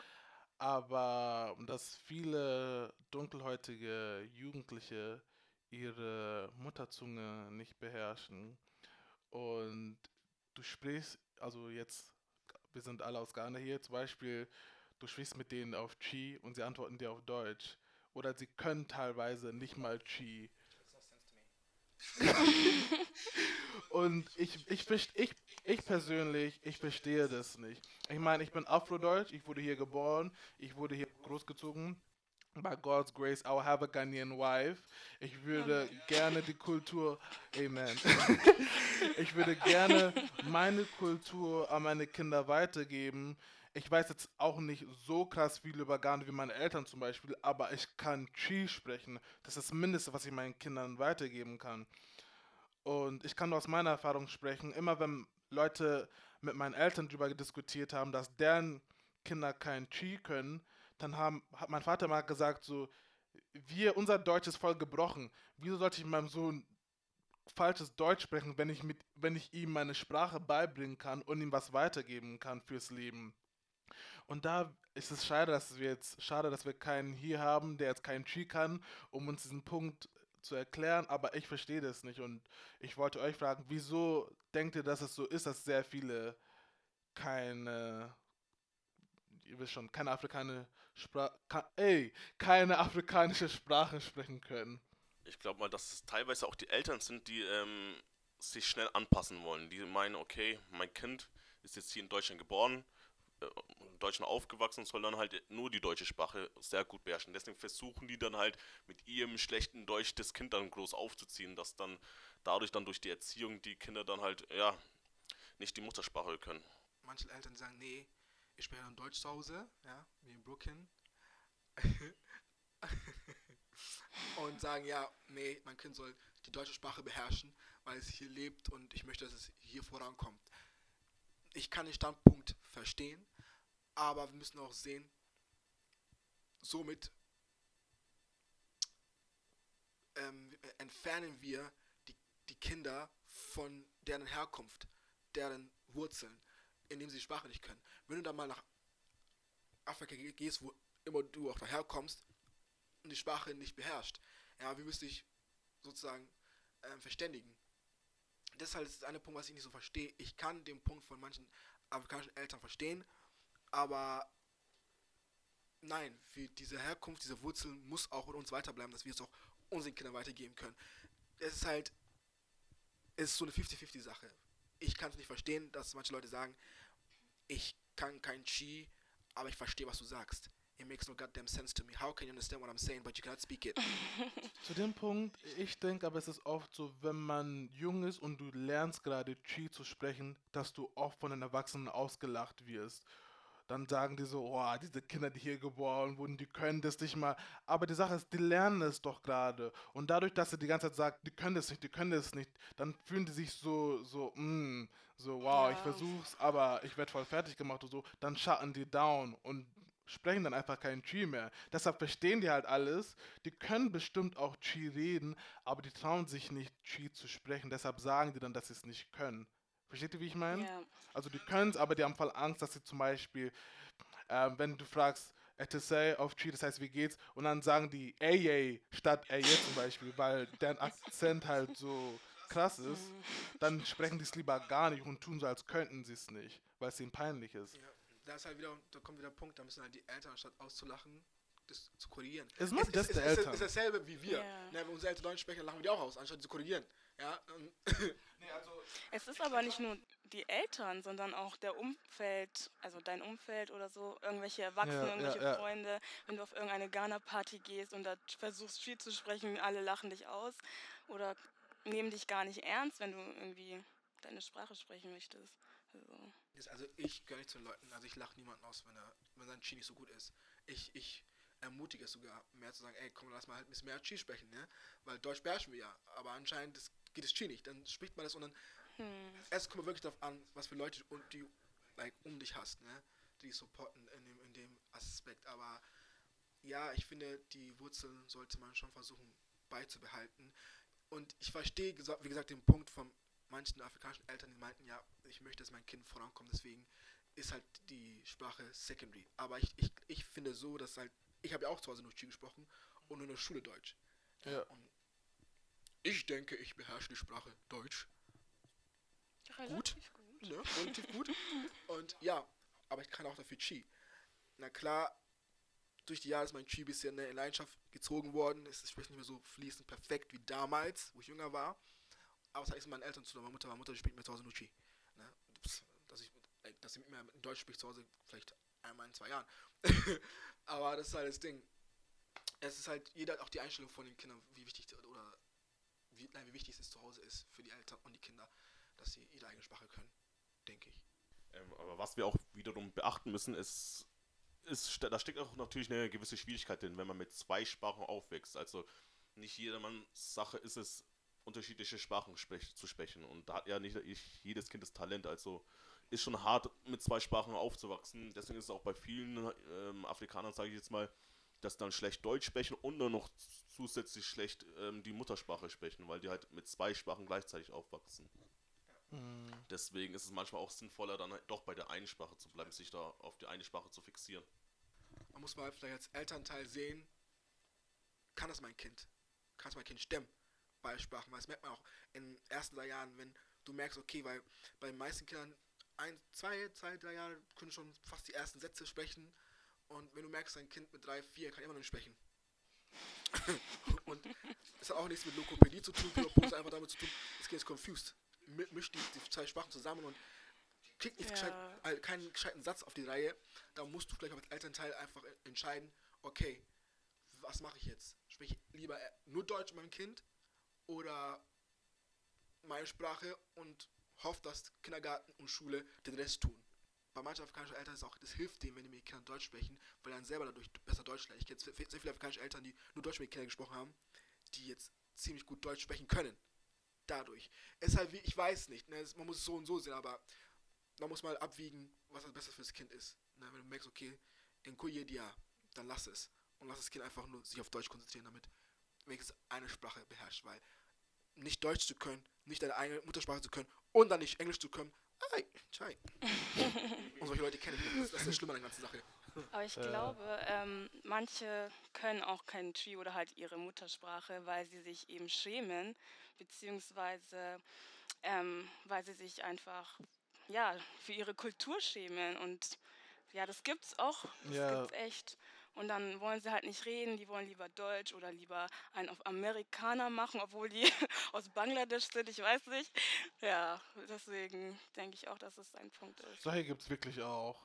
[SPEAKER 1] aber dass viele dunkelhäutige Jugendliche ihre Mutterzunge nicht beherrschen. Und du sprichst, also jetzt, wir sind alle aus Ghana hier, zum Beispiel, du sprichst mit denen auf Chi und sie antworten dir auf Deutsch. Oder sie können teilweise nicht mal Chi. [laughs] und ich, ich, ich, ich persönlich, ich verstehe das nicht. Ich meine, ich bin Afrodeutsch, ich wurde hier geboren, ich wurde hier großgezogen. By God's grace, I will have a Ghanaian wife. Ich würde Amen. gerne die Kultur, Amen. [laughs] ich würde gerne meine Kultur an meine Kinder weitergeben. Ich weiß jetzt auch nicht so krass viel über Ghana wie meine Eltern zum Beispiel, aber ich kann Chi sprechen. Das ist das Mindeste, was ich meinen Kindern weitergeben kann. Und ich kann nur aus meiner Erfahrung sprechen. Immer wenn Leute mit meinen Eltern darüber diskutiert haben, dass deren Kinder kein Chi können, dann haben, hat mein Vater mal gesagt, so, wir, unser Deutsch ist voll gebrochen. Wieso sollte ich meinem Sohn falsches Deutsch sprechen, wenn ich, mit, wenn ich ihm meine Sprache beibringen kann und ihm was weitergeben kann fürs Leben? Und da ist es schade, dass wir jetzt, schade, dass wir keinen hier haben, der jetzt keinen Chi kann, um uns diesen Punkt zu erklären, aber ich verstehe das nicht und ich wollte euch fragen, wieso denkt ihr, dass es so ist, dass sehr viele keine, ihr wisst schon, keine afrikanische Sprache, ey, keine afrikanische Sprache sprechen können?
[SPEAKER 3] Ich glaube mal, dass es teilweise auch die Eltern sind, die ähm, sich schnell anpassen wollen. Die meinen, okay, mein Kind ist jetzt hier in Deutschland geboren, in Deutschland aufgewachsen, soll dann halt nur die deutsche Sprache sehr gut beherrschen. Deswegen versuchen die dann halt mit ihrem schlechten Deutsch das Kind dann groß aufzuziehen, dass dann dadurch dann durch die Erziehung die Kinder dann halt, ja, nicht die Muttersprache können.
[SPEAKER 4] Manche Eltern sagen, nee, ich spreche dann Deutsch zu Hause, ja, wie in Brooklyn. [laughs] und sagen, ja, nee, mein Kind soll die deutsche Sprache beherrschen, weil es hier lebt und ich möchte, dass es hier vorankommt. Ich kann den Standpunkt verstehen, aber wir müssen auch sehen, somit ähm, entfernen wir die, die Kinder von deren Herkunft, deren Wurzeln, indem sie die Sprache nicht können. Wenn du dann mal nach Afrika gehst, wo immer du auch daherkommst und die Sprache nicht beherrschst, Ja, wie müsste ich sozusagen ähm, verständigen? Das ist halt das eine Punkt, was ich nicht so verstehe. Ich kann den Punkt von manchen afrikanischen Eltern verstehen, aber nein, diese Herkunft, diese Wurzeln muss auch in uns weiterbleiben, dass wir es auch unseren Kindern weitergeben können. Es ist halt, es ist so eine 50-50-Sache. Ich kann es nicht verstehen, dass manche Leute sagen, ich kann kein Chi, aber ich verstehe, was du sagst. It makes no goddamn sense to me. How can you understand what I'm saying, but you cannot speak it? [laughs]
[SPEAKER 1] Zu dem Punkt, ich denke aber, es ist oft so, wenn man jung ist und du lernst gerade Chi zu sprechen, dass du oft von den Erwachsenen ausgelacht wirst. Dann sagen die so, oh, diese Kinder, die hier geboren wurden, die können das nicht mal. Aber die Sache ist, die lernen es doch gerade. Und dadurch, dass sie die ganze Zeit sagt, die können das nicht, die können das nicht, dann fühlen die sich so, so, mm, so, wow, ich
[SPEAKER 2] Ja.
[SPEAKER 1] versuch's, aber ich werde voll fertig gemacht und so. Dann schatten die down und sprechen dann einfach keinen Chi mehr. Deshalb verstehen die halt alles. Die können bestimmt auch Chi reden, aber die trauen sich nicht, Chi zu sprechen. Deshalb sagen die dann, dass sie es nicht können. Versteht ihr, wie ich meine?
[SPEAKER 2] Ja.
[SPEAKER 1] Also die können es, aber die haben voll Angst, dass sie zum Beispiel, ähm, wenn du fragst, Etesay auf Chi, das heißt, wie geht's? Und dann sagen die Ey statt Ey zum Beispiel, weil deren Akzent halt so krass ist, dann sprechen die es lieber gar nicht und tun so, als könnten sie es nicht, weil es ihnen peinlich ist.
[SPEAKER 4] Ja, da ist halt wieder, da kommt wieder der Punkt, da müssen halt die Eltern, anstatt auszulachen, das zu korrigieren.
[SPEAKER 1] Es macht das
[SPEAKER 4] ist, ist,
[SPEAKER 1] Eltern.
[SPEAKER 4] ist dasselbe wie wir.
[SPEAKER 2] Ja.
[SPEAKER 4] Ne, wenn unsere Eltern Deutsch sprechen, dann lachen wir die auch aus, anstatt zu korrigieren. Ja, und [laughs]
[SPEAKER 2] Es ist aber nicht nur die Eltern, sondern auch der Umfeld, also dein Umfeld oder so, irgendwelche Erwachsene,
[SPEAKER 1] Ja, ja,
[SPEAKER 2] irgendwelche
[SPEAKER 1] ja.
[SPEAKER 2] Freunde, wenn du auf irgendeine Ghana-Party gehst und da versuchst viel zu sprechen, alle lachen dich aus oder nehmen dich gar nicht ernst, wenn du irgendwie deine Sprache sprechen möchtest. Also,
[SPEAKER 4] Das- Also ich gehöre nicht zu den Leuten, also ich lache niemanden aus, wenn er, wenn sein Chi nicht so gut ist. Ich, ich ermutige es sogar, mehr zu sagen, ey komm, lass mal halt ein bisschen mehr Chi sprechen, ne? Weil Deutsch beherrschen wir ja, aber anscheinend das, geht das Chi nicht. Dann spricht man das und dann,
[SPEAKER 2] hm,
[SPEAKER 4] es kommt wirklich darauf an, was für Leute und die like, um dich hast, ne? Die supporten in dem, in dem Aspekt. Aber ja, ich finde, die Wurzeln sollte man schon versuchen beizubehalten. Und ich verstehe, wie gesagt, den Punkt von manchen afrikanischen Eltern, die meinten, ja, ich möchte, dass mein Kind vorankommt, deswegen ist halt die Sprache secondary. Aber ich, ich, ich finde so, dass halt, ich habe ja auch zu Hause nur Chi gesprochen und nur in der Schule Deutsch.
[SPEAKER 1] Ja.
[SPEAKER 4] Und ich denke, ich beherrsche die Sprache Deutsch.
[SPEAKER 2] relativ gut.
[SPEAKER 4] Ne? Relativ gut. Und ja, aber ich kann auch dafür Chi. Na klar, durch die Jahre ist mein Chi ein bisschen in Leidenschaft gezogen worden. Es spricht nicht mehr so fließend perfekt wie damals, wo ich jünger war. Aber das heißt meinen Eltern zu meiner Mutter, meine Mutter spricht mir zu Hause nur Chi. Ne? Dass, ich, like, dass sie mit mir in Deutsch spricht zu Hause vielleicht einmal in zwei Jahren. [laughs] aber das ist halt das Ding. Es ist halt, jeder hat auch die Einstellung von den Kindern, wie wichtig oder wie, nein, wie wichtig es zu Hause ist für die Eltern und die Kinder, dass sie ihre eigene Sprache können, denke ich.
[SPEAKER 3] Ähm, aber was wir auch wiederum beachten müssen, ist, ist, da steckt auch natürlich eine gewisse Schwierigkeit drin, wenn man mit zwei Sprachen aufwächst. Also nicht jedermanns Sache ist es, unterschiedliche Sprachen sprech, zu sprechen. Und da hat ja nicht ich, jedes Kind das Talent. Also ist schon hart, mit zwei Sprachen aufzuwachsen. Deswegen ist es auch bei vielen ähm, Afrikanern, sage ich jetzt mal, dass dann schlecht Deutsch sprechen und dann noch zusätzlich schlecht ähm, die Muttersprache sprechen, weil die halt mit zwei Sprachen gleichzeitig aufwachsen.
[SPEAKER 1] Hm.
[SPEAKER 3] Deswegen ist es manchmal auch sinnvoller, dann halt doch bei der einen Sprache zu bleiben, sich da auf die eine Sprache zu fixieren.
[SPEAKER 4] Man muss mal vielleicht als Elternteil sehen, kann das mein Kind? Kann es mein Kind stemmen? Bei Sprachen, weil das merkt man auch in den ersten drei Jahren, wenn du merkst, okay, weil bei den meisten Kindern ein, zwei, zwei, drei Jahre können schon fast die ersten Sätze sprechen und wenn du merkst, dein Kind mit drei, vier kann immer noch nicht sprechen. [laughs] und es hat auch nichts mit Lokopädie zu tun, Punkt einfach damit zu tun, das Kind ist confused. Mi- Mischt die, die zwei Sprachen zusammen und kriegt nicht
[SPEAKER 2] Ja.
[SPEAKER 4] gescheit, keinen gescheiten Satz auf die Reihe, da musst du vielleicht als Elternteil einfach entscheiden, okay, was mache ich jetzt? Spreche ich lieber äh, nur Deutsch mit meinem Kind oder meine Sprache und hoffe, dass Kindergarten und Schule den Rest tun. Bei manchen afrikanischen Eltern ist auch, das hilft denen, wenn die mit Kindern Deutsch sprechen, weil dann selber dadurch besser Deutsch lernen. Ich kenne sehr viele afrikanische Eltern, die nur Deutsch mit Kindern gesprochen haben, die jetzt ziemlich gut Deutsch sprechen können. Dadurch. Es ist halt wie, ich weiß nicht, ne, man muss es so und so sehen, aber man muss mal abwiegen, was das Beste für das Kind ist. Ne, wenn du merkst, okay, in Kuyedia, dann lass es. Und lass das Kind einfach nur sich auf Deutsch konzentrieren, damit wenigstens eine Sprache beherrscht, weil nicht Deutsch zu können, nicht deine eigene Muttersprache zu können und dann nicht Englisch zu können, ei, tschei. [laughs] und solche Leute kenne ich. Das, das ist das Schlimme an der ganzen Sache.
[SPEAKER 2] Aber ich glaube, ähm, manche können auch kein Tree oder halt ihre Muttersprache, weil sie sich eben schämen, beziehungsweise ähm, weil sie sich einfach ja, für ihre Kultur schämen. Und ja, das gibt's auch. Das
[SPEAKER 1] Ja.
[SPEAKER 2] gibt's echt. Und dann wollen sie halt nicht reden, die wollen lieber Deutsch oder lieber einen auf Amerikaner machen, obwohl die [laughs] aus Bangladesch sind, ich weiß nicht. Ja, deswegen denke ich auch, dass es ein Punkt ist.
[SPEAKER 1] Solche gibt es wirklich auch.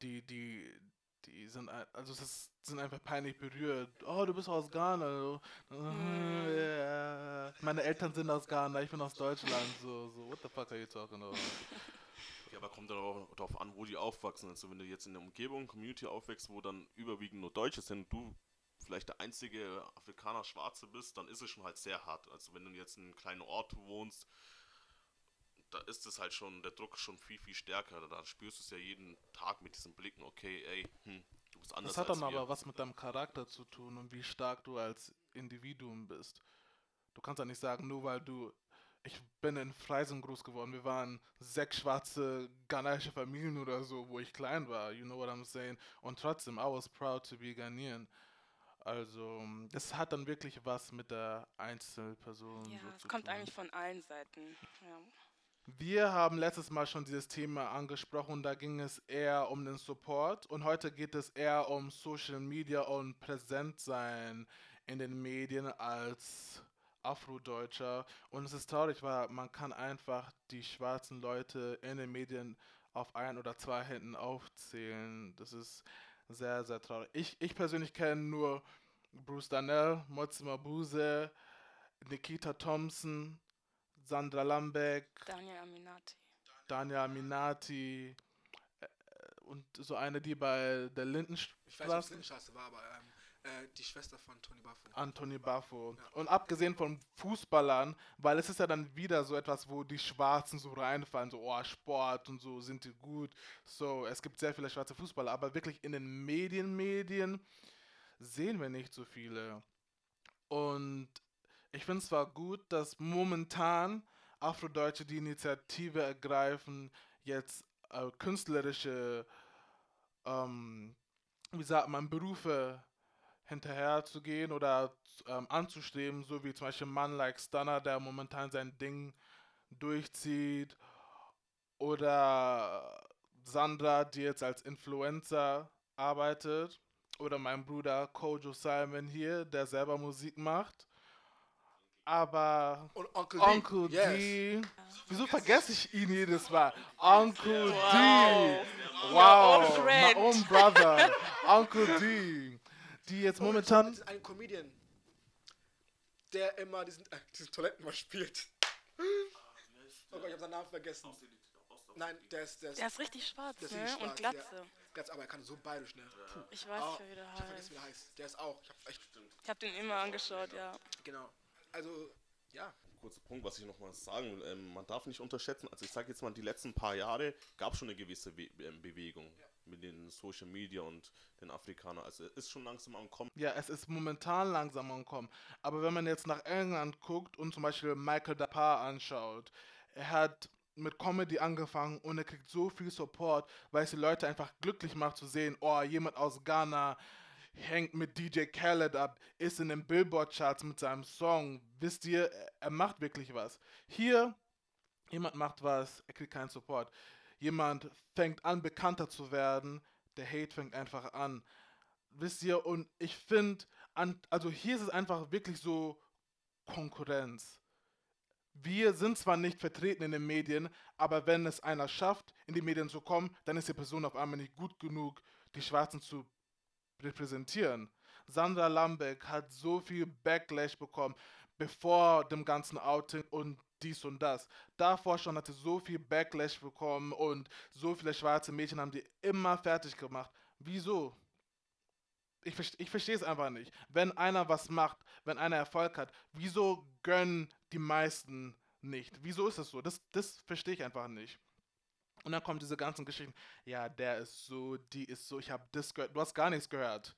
[SPEAKER 1] Die, die, die sind, also ist, sind einfach peinlich berührt. Oh, du bist aus Ghana. So.
[SPEAKER 2] Mm.
[SPEAKER 1] Ja. Meine Eltern sind aus Ghana, ich bin aus Deutschland. So, so, what the fuck are you talking about? [laughs]
[SPEAKER 3] Ja, aber kommt dann auch darauf an, wo die aufwachsen. Also wenn du jetzt in der Umgebung, Community aufwächst, wo dann überwiegend nur Deutsche sind, du vielleicht der einzige Afrikaner Schwarze bist, dann ist es schon halt sehr hart. Also wenn du jetzt in einem kleinen Ort wohnst, da ist es halt schon, der Druck ist schon viel, viel stärker. Da spürst du es ja jeden Tag mit diesen Blicken, okay, ey, hm, du bist anders
[SPEAKER 1] Das hat dann aber was mit deinem Charakter zu tun und wie stark du als Individuum bist. Du kannst ja nicht sagen, nur weil du. Ich bin in Freising groß geworden. Wir waren sechs schwarze ghanaische Familien oder so, wo ich klein war. You know what I'm saying? Und trotzdem, I was proud to be Ghanaian. Also, das hat dann wirklich was mit der Einzelperson
[SPEAKER 2] Ja,
[SPEAKER 1] so
[SPEAKER 2] es
[SPEAKER 1] zu
[SPEAKER 2] kommt
[SPEAKER 1] tun.
[SPEAKER 2] eigentlich von allen Seiten. Ja.
[SPEAKER 1] Wir haben letztes Mal schon dieses Thema angesprochen, da ging es eher um den Support und heute geht es eher um Social Media und Präsentsein in den Medien als Afrodeutscher. Und es ist traurig, weil man kann einfach die schwarzen Leute in den Medien auf ein oder zwei Händen aufzählen. Das ist sehr, sehr traurig. Ich, ich persönlich kenne nur Bruce Danell, Mozima Buse, Nikita Thompson, Sandra Lambeck,
[SPEAKER 2] Daniel Aminati.
[SPEAKER 1] Daniel Aminati äh, und so eine, die bei der
[SPEAKER 4] Ich weiß nicht, ob es
[SPEAKER 1] Lindenstraße,
[SPEAKER 4] Lindenstraße war, aber ähm, äh, die Schwester von Tony Buffo.
[SPEAKER 1] Anthony Baffo.
[SPEAKER 4] Ja.
[SPEAKER 1] Und abgesehen von Fußballern, weil es ist ja dann wieder so etwas, wo die Schwarzen so reinfallen, so, oh, Sport und so, sind die gut. So, es gibt sehr viele schwarze Fußballer, aber wirklich in den Medien, Medien sehen wir nicht so viele. Und ich finde es zwar gut, dass momentan Afrodeutsche die Initiative ergreifen, jetzt äh, künstlerische, ähm, wie sagt man, Berufe hinterher zu gehen oder ähm, anzustreben, so wie zum Beispiel ein Mann like Stunner, der momentan sein Ding durchzieht, oder Sandra, die jetzt als Influencer arbeitet, oder mein Bruder Kojo Simon hier, der selber Musik macht. Aber
[SPEAKER 4] Und Onkel
[SPEAKER 1] Uncle
[SPEAKER 4] D. Yes.
[SPEAKER 1] D. Wieso vergesse ich ihn jedes Mal? [laughs] Uncle
[SPEAKER 2] Wow.
[SPEAKER 1] D. Wow. My own brother. Uncle D. Die jetzt
[SPEAKER 4] Das
[SPEAKER 1] momentan.
[SPEAKER 4] ist ein Comedian, der immer diesen, äh, diesen Toilettenwasch spielt. Oh Gott, ich habe seinen Namen vergessen. Nein, der ist, der ist,
[SPEAKER 2] Der ist richtig schwarz,
[SPEAKER 4] der ist
[SPEAKER 2] ne?
[SPEAKER 4] richtig
[SPEAKER 2] Und
[SPEAKER 4] schwarz,
[SPEAKER 2] Glatze.
[SPEAKER 4] Ja. Glatze, aber er kann so beide schnell. Puh.
[SPEAKER 2] Ich weiß
[SPEAKER 4] Ah,
[SPEAKER 2] nicht, wie der
[SPEAKER 4] Ich hab vergessen,
[SPEAKER 2] heißt.
[SPEAKER 4] wie der heißt. Der ist auch. Ich hab echt.
[SPEAKER 2] Ich habe den immer angeschaut, ja.
[SPEAKER 4] Genau. Also, ja.
[SPEAKER 3] kurzer Punkt, was ich noch mal sagen will. Ähm, man darf nicht unterschätzen, also ich sage jetzt mal, die letzten paar Jahre gab es schon eine gewisse We ähm, Bewegung mit den Social Media und den Afrikanern. Also es ist schon langsam am Kommen.
[SPEAKER 1] Ja, es ist momentan langsam ankommen. Aber wenn man jetzt nach England guckt und zum Beispiel Michael Dapar anschaut, er hat mit Comedy angefangen und er kriegt so viel Support, weil es die Leute einfach glücklich macht zu sehen, oh, jemand aus Ghana hängt mit DJ Khaled ab, ist in den Billboard-Charts mit seinem Song. Wisst ihr, er macht wirklich was. Hier, jemand macht was, er kriegt keinen Support. Jemand fängt an, bekannter zu werden, der Hate fängt einfach an. Wisst ihr, und ich finde, also hier ist es einfach wirklich so Konkurrenz. Wir sind zwar nicht vertreten in den Medien, aber wenn es einer schafft, in die Medien zu kommen, dann ist die Person auf einmal nicht gut genug, die Schwarzen zu repräsentieren. Sandra Lambeck hat so viel Backlash bekommen, bevor dem ganzen Outing und dies und das. Davor schon hat sie so viel Backlash bekommen und so viele schwarze Mädchen haben die immer fertig gemacht. Wieso? Ich, ich verstehe es einfach nicht. Wenn einer was macht, wenn einer Erfolg hat, wieso gönnen die meisten nicht? Wieso ist das so? Das, das verstehe ich einfach nicht. Und dann kommen diese ganzen Geschichten. Ja, der ist so, die ist so, ich habe das gehört. Du hast gar nichts gehört.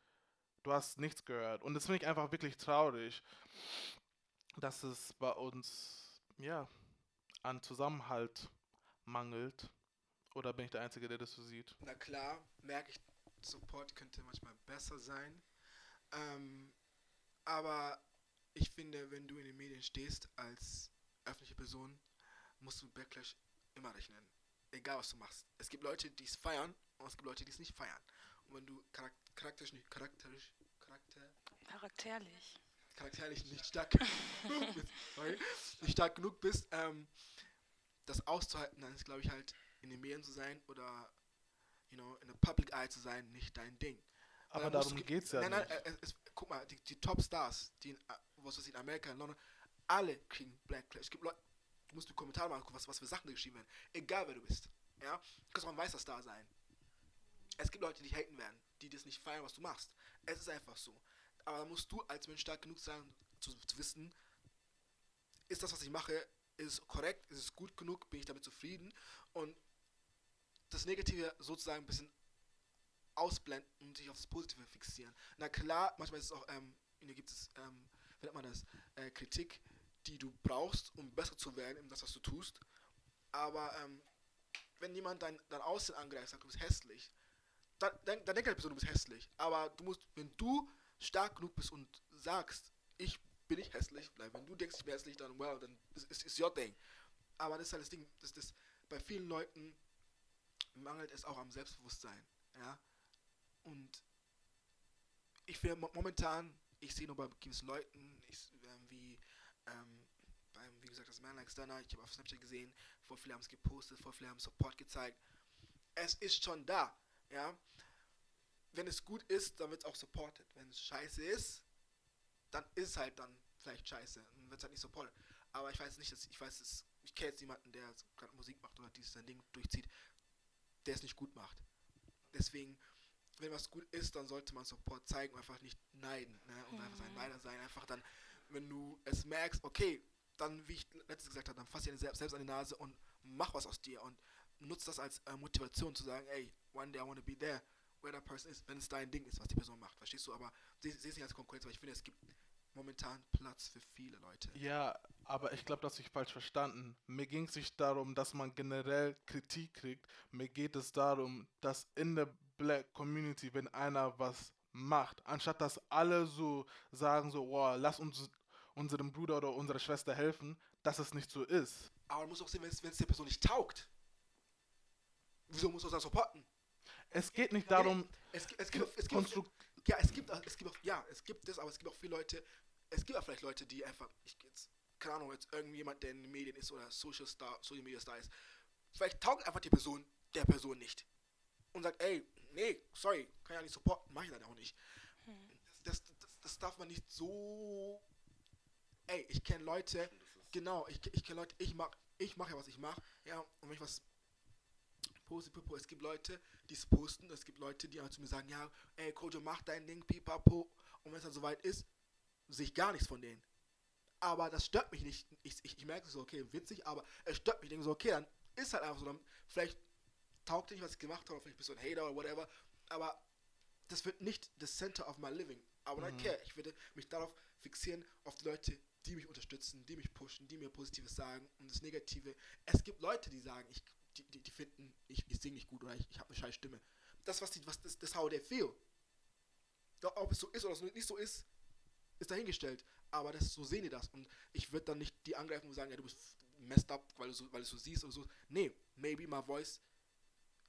[SPEAKER 1] Du hast nichts gehört. Und das finde ich einfach wirklich traurig, dass es bei uns, ja, an Zusammenhalt mangelt. Oder bin ich der Einzige, der das so sieht?
[SPEAKER 4] Na klar, merke ich Support könnte manchmal besser sein. Ähm, aber ich finde, wenn du in den Medien stehst als öffentliche Person, musst du mit Backlash immer rechnen. Egal was du machst. Es gibt Leute, die es feiern und es gibt Leute, die es nicht feiern. Und wenn du charak charakterisch nicht charakterisch charakter
[SPEAKER 2] Charakterlich.
[SPEAKER 4] charakterlich nicht stark [laughs] sorry, stark genug bist, ähm, das auszuhalten, dann ist glaube ich halt in den Medien zu sein oder you know, in der Public Eye zu sein, nicht dein Ding.
[SPEAKER 1] Aber darum
[SPEAKER 4] du-
[SPEAKER 1] geht's ja
[SPEAKER 4] nein, nein,
[SPEAKER 1] nicht.
[SPEAKER 4] äh, es, es, guck mal, die, die Top-Stars, die in, äh, was weiß ich, in Amerika, in London, alle kriegen Backlash. Es gibt Leute, du musst die Kommentare mal gucken, was, was für Sachen da geschrieben werden. Egal wer du bist. Ja? Du kannst auch ein weißer Star sein. Es gibt Leute, die dich haten werden, die das nicht feiern, was du machst. Es ist einfach so. Aber da musst du als Mensch stark genug sein, zu, zu wissen, ist das, was ich mache, ist korrekt, ist es gut genug, bin ich damit zufrieden und das Negative sozusagen ein bisschen ausblenden und sich aufs Positive fixieren. Na klar, manchmal ist es auch, ähm, gibt es, ähm, wie nennt man das, äh, Kritik, die du brauchst, um besser zu werden in das, was du tust. Aber ähm, wenn jemand dein, dein Aussehen angreift, sagt, du bist hässlich, dann, dann, dann denkt die Person, du bist hässlich. Aber du musst, wenn du stark genug bist und sagst, ich bin nicht hässlich, weil wenn du denkst, ich bin hässlich, dann well, dann ist es your thing. Aber das ist halt das Ding, das, das, bei vielen Leuten mangelt es auch am Selbstbewusstsein. Ja? Und ich mo- momentan, ich sehe nur bei gewissen Leuten, ich, ähm, wie, ähm, beim, wie gesagt, das Man Like Stunner, ich habe auf Snapchat gesehen, voll viele haben es gepostet, voll viele haben Support gezeigt. Es ist schon da, ja. Wenn es gut ist, dann wird es auch supported. Wenn es scheiße ist, dann ist es halt dann vielleicht scheiße. Dann wird es halt nicht supported. Aber ich weiß nicht, dass ich weiß, dass, ich kenne jetzt niemanden, der gerade Musik macht oder dieses sein Ding durchzieht, der es nicht gut macht. Deswegen, wenn was gut ist, dann sollte man Support zeigen und einfach nicht neiden. Ne? Und einfach sein
[SPEAKER 2] Mhm.
[SPEAKER 4] Neider sein. Einfach dann, wenn du es merkst, okay, dann, wie ich letztens gesagt habe, dann fass dir selbst, selbst an die Nase und mach was aus dir und nutzt das als äh, Motivation zu sagen, ey, one day I want to be there, where that person is, wenn es dein Ding ist, was die Person macht. Verstehst du? Aber seh es nicht als Konkurrenz, weil ich finde, es gibt momentan Platz für viele Leute.
[SPEAKER 1] Ja, aber ich glaube, dass ich falsch verstanden. Mir ging es nicht darum, dass man generell Kritik kriegt. Mir geht es darum, dass in der Black Community, wenn einer was macht, anstatt dass alle so sagen so, wow, lass uns unserem Bruder oder unserer Schwester helfen, dass es nicht so ist.
[SPEAKER 4] Aber man muss auch sehen, wenn es es der Person nicht taugt. Wieso muss man das supporten?
[SPEAKER 1] Es geht nicht darum,
[SPEAKER 4] Es, gibt- es gibt, es gibt, ja, es gibt, es gibt auch, ja, es gibt das, aber es gibt auch viele Leute, es gibt auch vielleicht Leute, die einfach, ich jetzt, keine Ahnung, jetzt irgendjemand, der in den Medien ist oder Social Star, Social Media Star ist, vielleicht taugt einfach die Person der Person nicht. Und sagt, ey, nee, sorry, kann ja nicht supporten, mach ich dann auch nicht. Das, das, das darf man nicht so, ey, ich kenne Leute, genau, ich, ich kenne Leute, ich mach, ich mache ja, was ich mache, ja, und wenn ich was poste, pipo, es gibt Leute, die es posten, es gibt Leute, die zu mir sagen, ja, ey, Kojo, mach dein Ding, pipapo, und wenn es dann soweit ist, sehe ich gar nichts von denen. Aber das stört mich nicht. Ich, ich, ich merke so, okay, witzig, aber es stört mich. Ich denke so, okay, dann ist halt einfach so. Dann, vielleicht taugt dir nicht, was ich gemacht habe, vielleicht bist du ein Hater oder whatever. Aber das wird nicht das Center of my living. Aber
[SPEAKER 1] Mhm.
[SPEAKER 4] care. Ich würde mich darauf fixieren, auf die Leute, die mich unterstützen, die mich pushen, die mir Positives sagen und das Negative. Es gibt Leute, die sagen, ich, die, die, die finden, ich, ich singe nicht gut oder ich, ich habe eine scheiß Stimme. Das, was die, was das, das how they feel. Ob es so ist oder so nicht so ist, ist dahingestellt. Aber das, so sehen die das. Und ich würde dann nicht die angreifen und sagen, ja, du bist messed up, weil du, so, weil du so siehst oder so. Nee, maybe my voice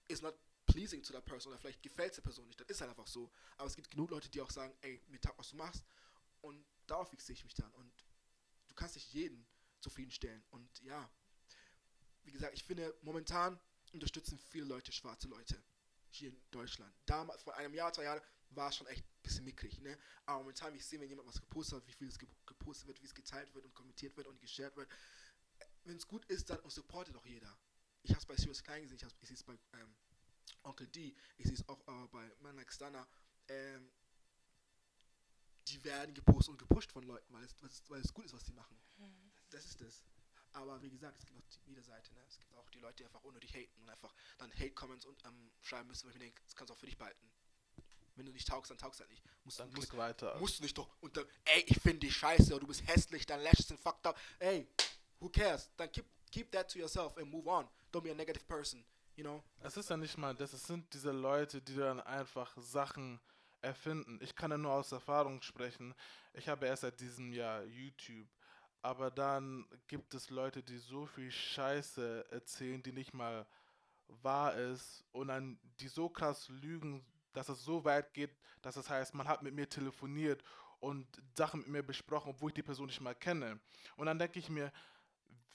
[SPEAKER 4] is not pleasing to that person oder vielleicht gefällt es der Person nicht. Das ist halt einfach so. Aber es gibt genug Leute, die auch sagen, ey, mir taugt, was du machst. Und darauf fixiere ich mich dann. Und du kannst nicht jeden zufriedenstellen. Und ja, wie gesagt, ich finde, momentan unterstützen viele Leute schwarze Leute hier in Deutschland. Damals, vor einem Jahr, zwei Jahren, war es schon echt ein bisschen mickrig, ne? Aber momentan, wie ich sehe, wenn jemand was gepostet hat, wie viel es ge- gepostet wird, wie es geteilt wird und kommentiert wird und geshared wird. Wenn es gut ist, dann supportet auch jeder. Ich habe es bei Sirius Klein gesehen, ich, ich sehe es bei ähm, Onkel D, ich sehe es auch äh, bei Man Like Stunner. Ähm, die werden gepostet und gepusht von Leuten, weil es, weil es, weil gut ist, was die machen. Das ist es. Aber wie gesagt, es gibt auch die Widerseite, ne? Es gibt auch die Leute, die einfach unnötig haten und einfach dann Hate-Comments und ähm, schreiben müssen, wo ich mir denke, das kannst du auch für dich behalten. Wenn du nicht taugst, dann taugst du halt nicht. Musst,
[SPEAKER 1] dann
[SPEAKER 4] musst,
[SPEAKER 1] weiter.
[SPEAKER 4] musst du nicht doch unter, ey, ich finde dich scheiße oder du bist hässlich, dein Lashes sind fucked up. Ey, who cares? Dann keep, keep that to yourself and move on. Don't be a negative person. You know?
[SPEAKER 1] Es ist ja nicht mal das, es sind diese Leute, die dann einfach Sachen erfinden. Ich kann ja nur aus Erfahrung sprechen. Ich habe erst seit diesem Jahr YouTube. Aber dann gibt es Leute, die so viel Scheiße erzählen, die nicht mal wahr ist und dann die so krass lügen, dass es so weit geht, dass es heißt, man hat mit mir telefoniert und Sachen mit mir besprochen, obwohl ich die Person nicht mal kenne. Und dann denke ich mir,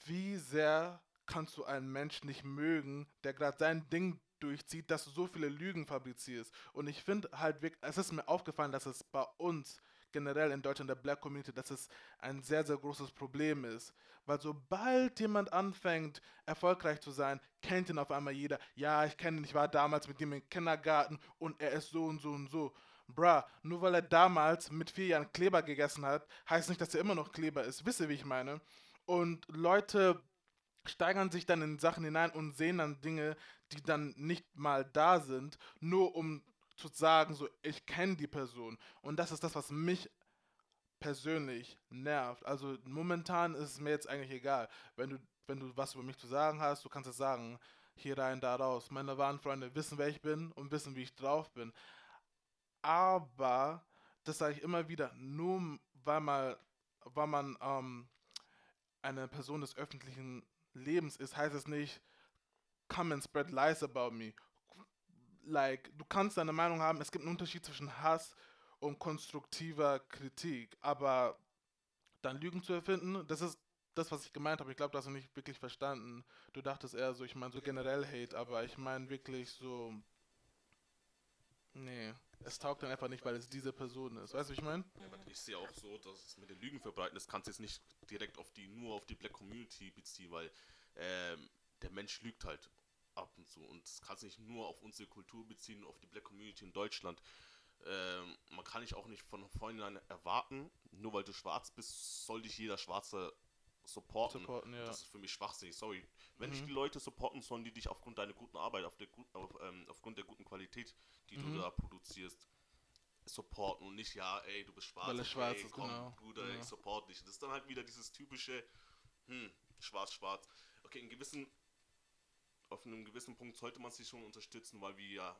[SPEAKER 1] wie sehr kannst du einen Menschen nicht mögen, der gerade sein Ding durchzieht, dass du so viele Lügen fabrizierst. Und ich finde halt wirklich, es ist mir aufgefallen, dass es bei uns generell in Deutschland, der Black Community, dass es ein sehr, sehr großes Problem ist. Weil sobald jemand anfängt, erfolgreich zu sein, kennt ihn auf einmal jeder. Ja, ich kenne ihn, ich war damals mit ihm im Kindergarten und er ist so und so und so. Bruh, nur weil er damals mit vier Jahren Kleber gegessen hat, heißt nicht, dass er immer noch Kleber ist. Wisst ihr, wie ich meine? Und Leute steigern sich dann in Sachen hinein und sehen dann Dinge, die dann nicht mal da sind, nur um zu sagen, so, ich kenne die Person. Und das ist das, was mich persönlich nervt. Also momentan ist es mir jetzt eigentlich egal. Wenn du, wenn du was über mich zu sagen hast, du kannst es sagen, hier rein, da raus. Meine wahren Freunde wissen, wer ich bin und wissen, wie ich drauf bin. Aber, das sage ich immer wieder, nur weil, mal, weil man ähm, eine Person des öffentlichen Lebens ist, heißt es nicht, come and spread lies about me. Like, du kannst deine Meinung haben, es gibt einen Unterschied zwischen Hass und konstruktiver Kritik, aber dann Lügen zu erfinden, das ist das, was ich gemeint habe. Ich glaube, das hast du nicht wirklich verstanden. Du dachtest eher so, ich meine so generell Hate, aber ich meine wirklich so. Nee, es taugt dann einfach nicht, weil es diese Person ist. Weißt du, wie ich meine?
[SPEAKER 3] Ja, ich sehe auch so, dass es mit den Lügen verbreiten, das kannst du jetzt nicht direkt auf die, nur auf die Black Community beziehen, weil ähm, der Mensch lügt halt ab und zu. Und das kannst du nicht nur auf unsere Kultur beziehen, auf die Black Community in Deutschland. Ähm, man kann nicht auch nicht von vornherein erwarten, nur weil du schwarz bist, soll dich jeder Schwarze supporten.
[SPEAKER 1] Supporten, ja.
[SPEAKER 3] Das ist für mich schwachsinnig, sorry. Wenn dich
[SPEAKER 1] Mhm.
[SPEAKER 3] die Leute supporten, sollen die dich aufgrund deiner guten Arbeit, auf der auf, ähm, aufgrund der guten Qualität, die
[SPEAKER 1] Mhm.
[SPEAKER 3] du da produzierst, supporten und nicht, ja, ey, du bist schwarz.
[SPEAKER 1] Weil
[SPEAKER 3] okay,
[SPEAKER 1] schwarz ist,
[SPEAKER 3] komm,
[SPEAKER 1] genau.
[SPEAKER 3] Bruder,
[SPEAKER 1] Ja.
[SPEAKER 3] ich support dich. Das ist dann halt wieder dieses typische, hm, schwarz, schwarz. Okay, in gewissen, auf einem gewissen Punkt sollte man sich schon unterstützen, weil wir ja,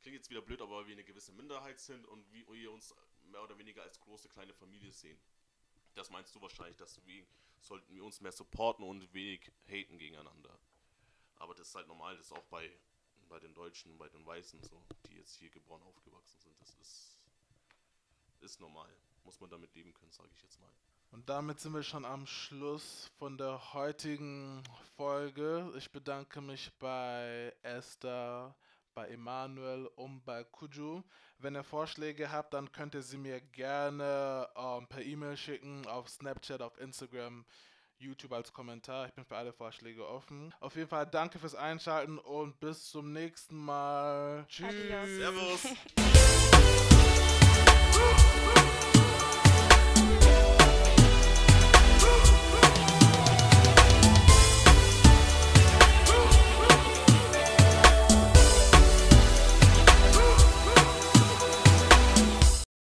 [SPEAKER 3] klingt jetzt wieder blöd, aber wir eine gewisse Minderheit sind und wir uns mehr oder weniger als große kleine Familie sehen. Das meinst du wahrscheinlich, deswegen sollten wir uns mehr supporten und wenig haten gegeneinander. Aber das ist halt normal, das ist auch bei, bei den Deutschen, bei den Weißen so, die jetzt hier geboren, aufgewachsen sind. Das ist, ist normal. Muss man damit leben können, sage ich jetzt mal.
[SPEAKER 1] Und damit sind wir schon am Schluss von der heutigen Folge. Ich bedanke mich bei Esther, bei Emanuel und bei Kuju. Wenn ihr Vorschläge habt, dann könnt ihr sie mir gerne ähm, per E-Mail schicken, auf Snapchat, auf Instagram, YouTube als Kommentar. Ich bin für alle Vorschläge offen. Auf jeden Fall danke fürs Einschalten und bis zum nächsten Mal. Tschüss.
[SPEAKER 2] Adios.
[SPEAKER 3] Servus! [laughs]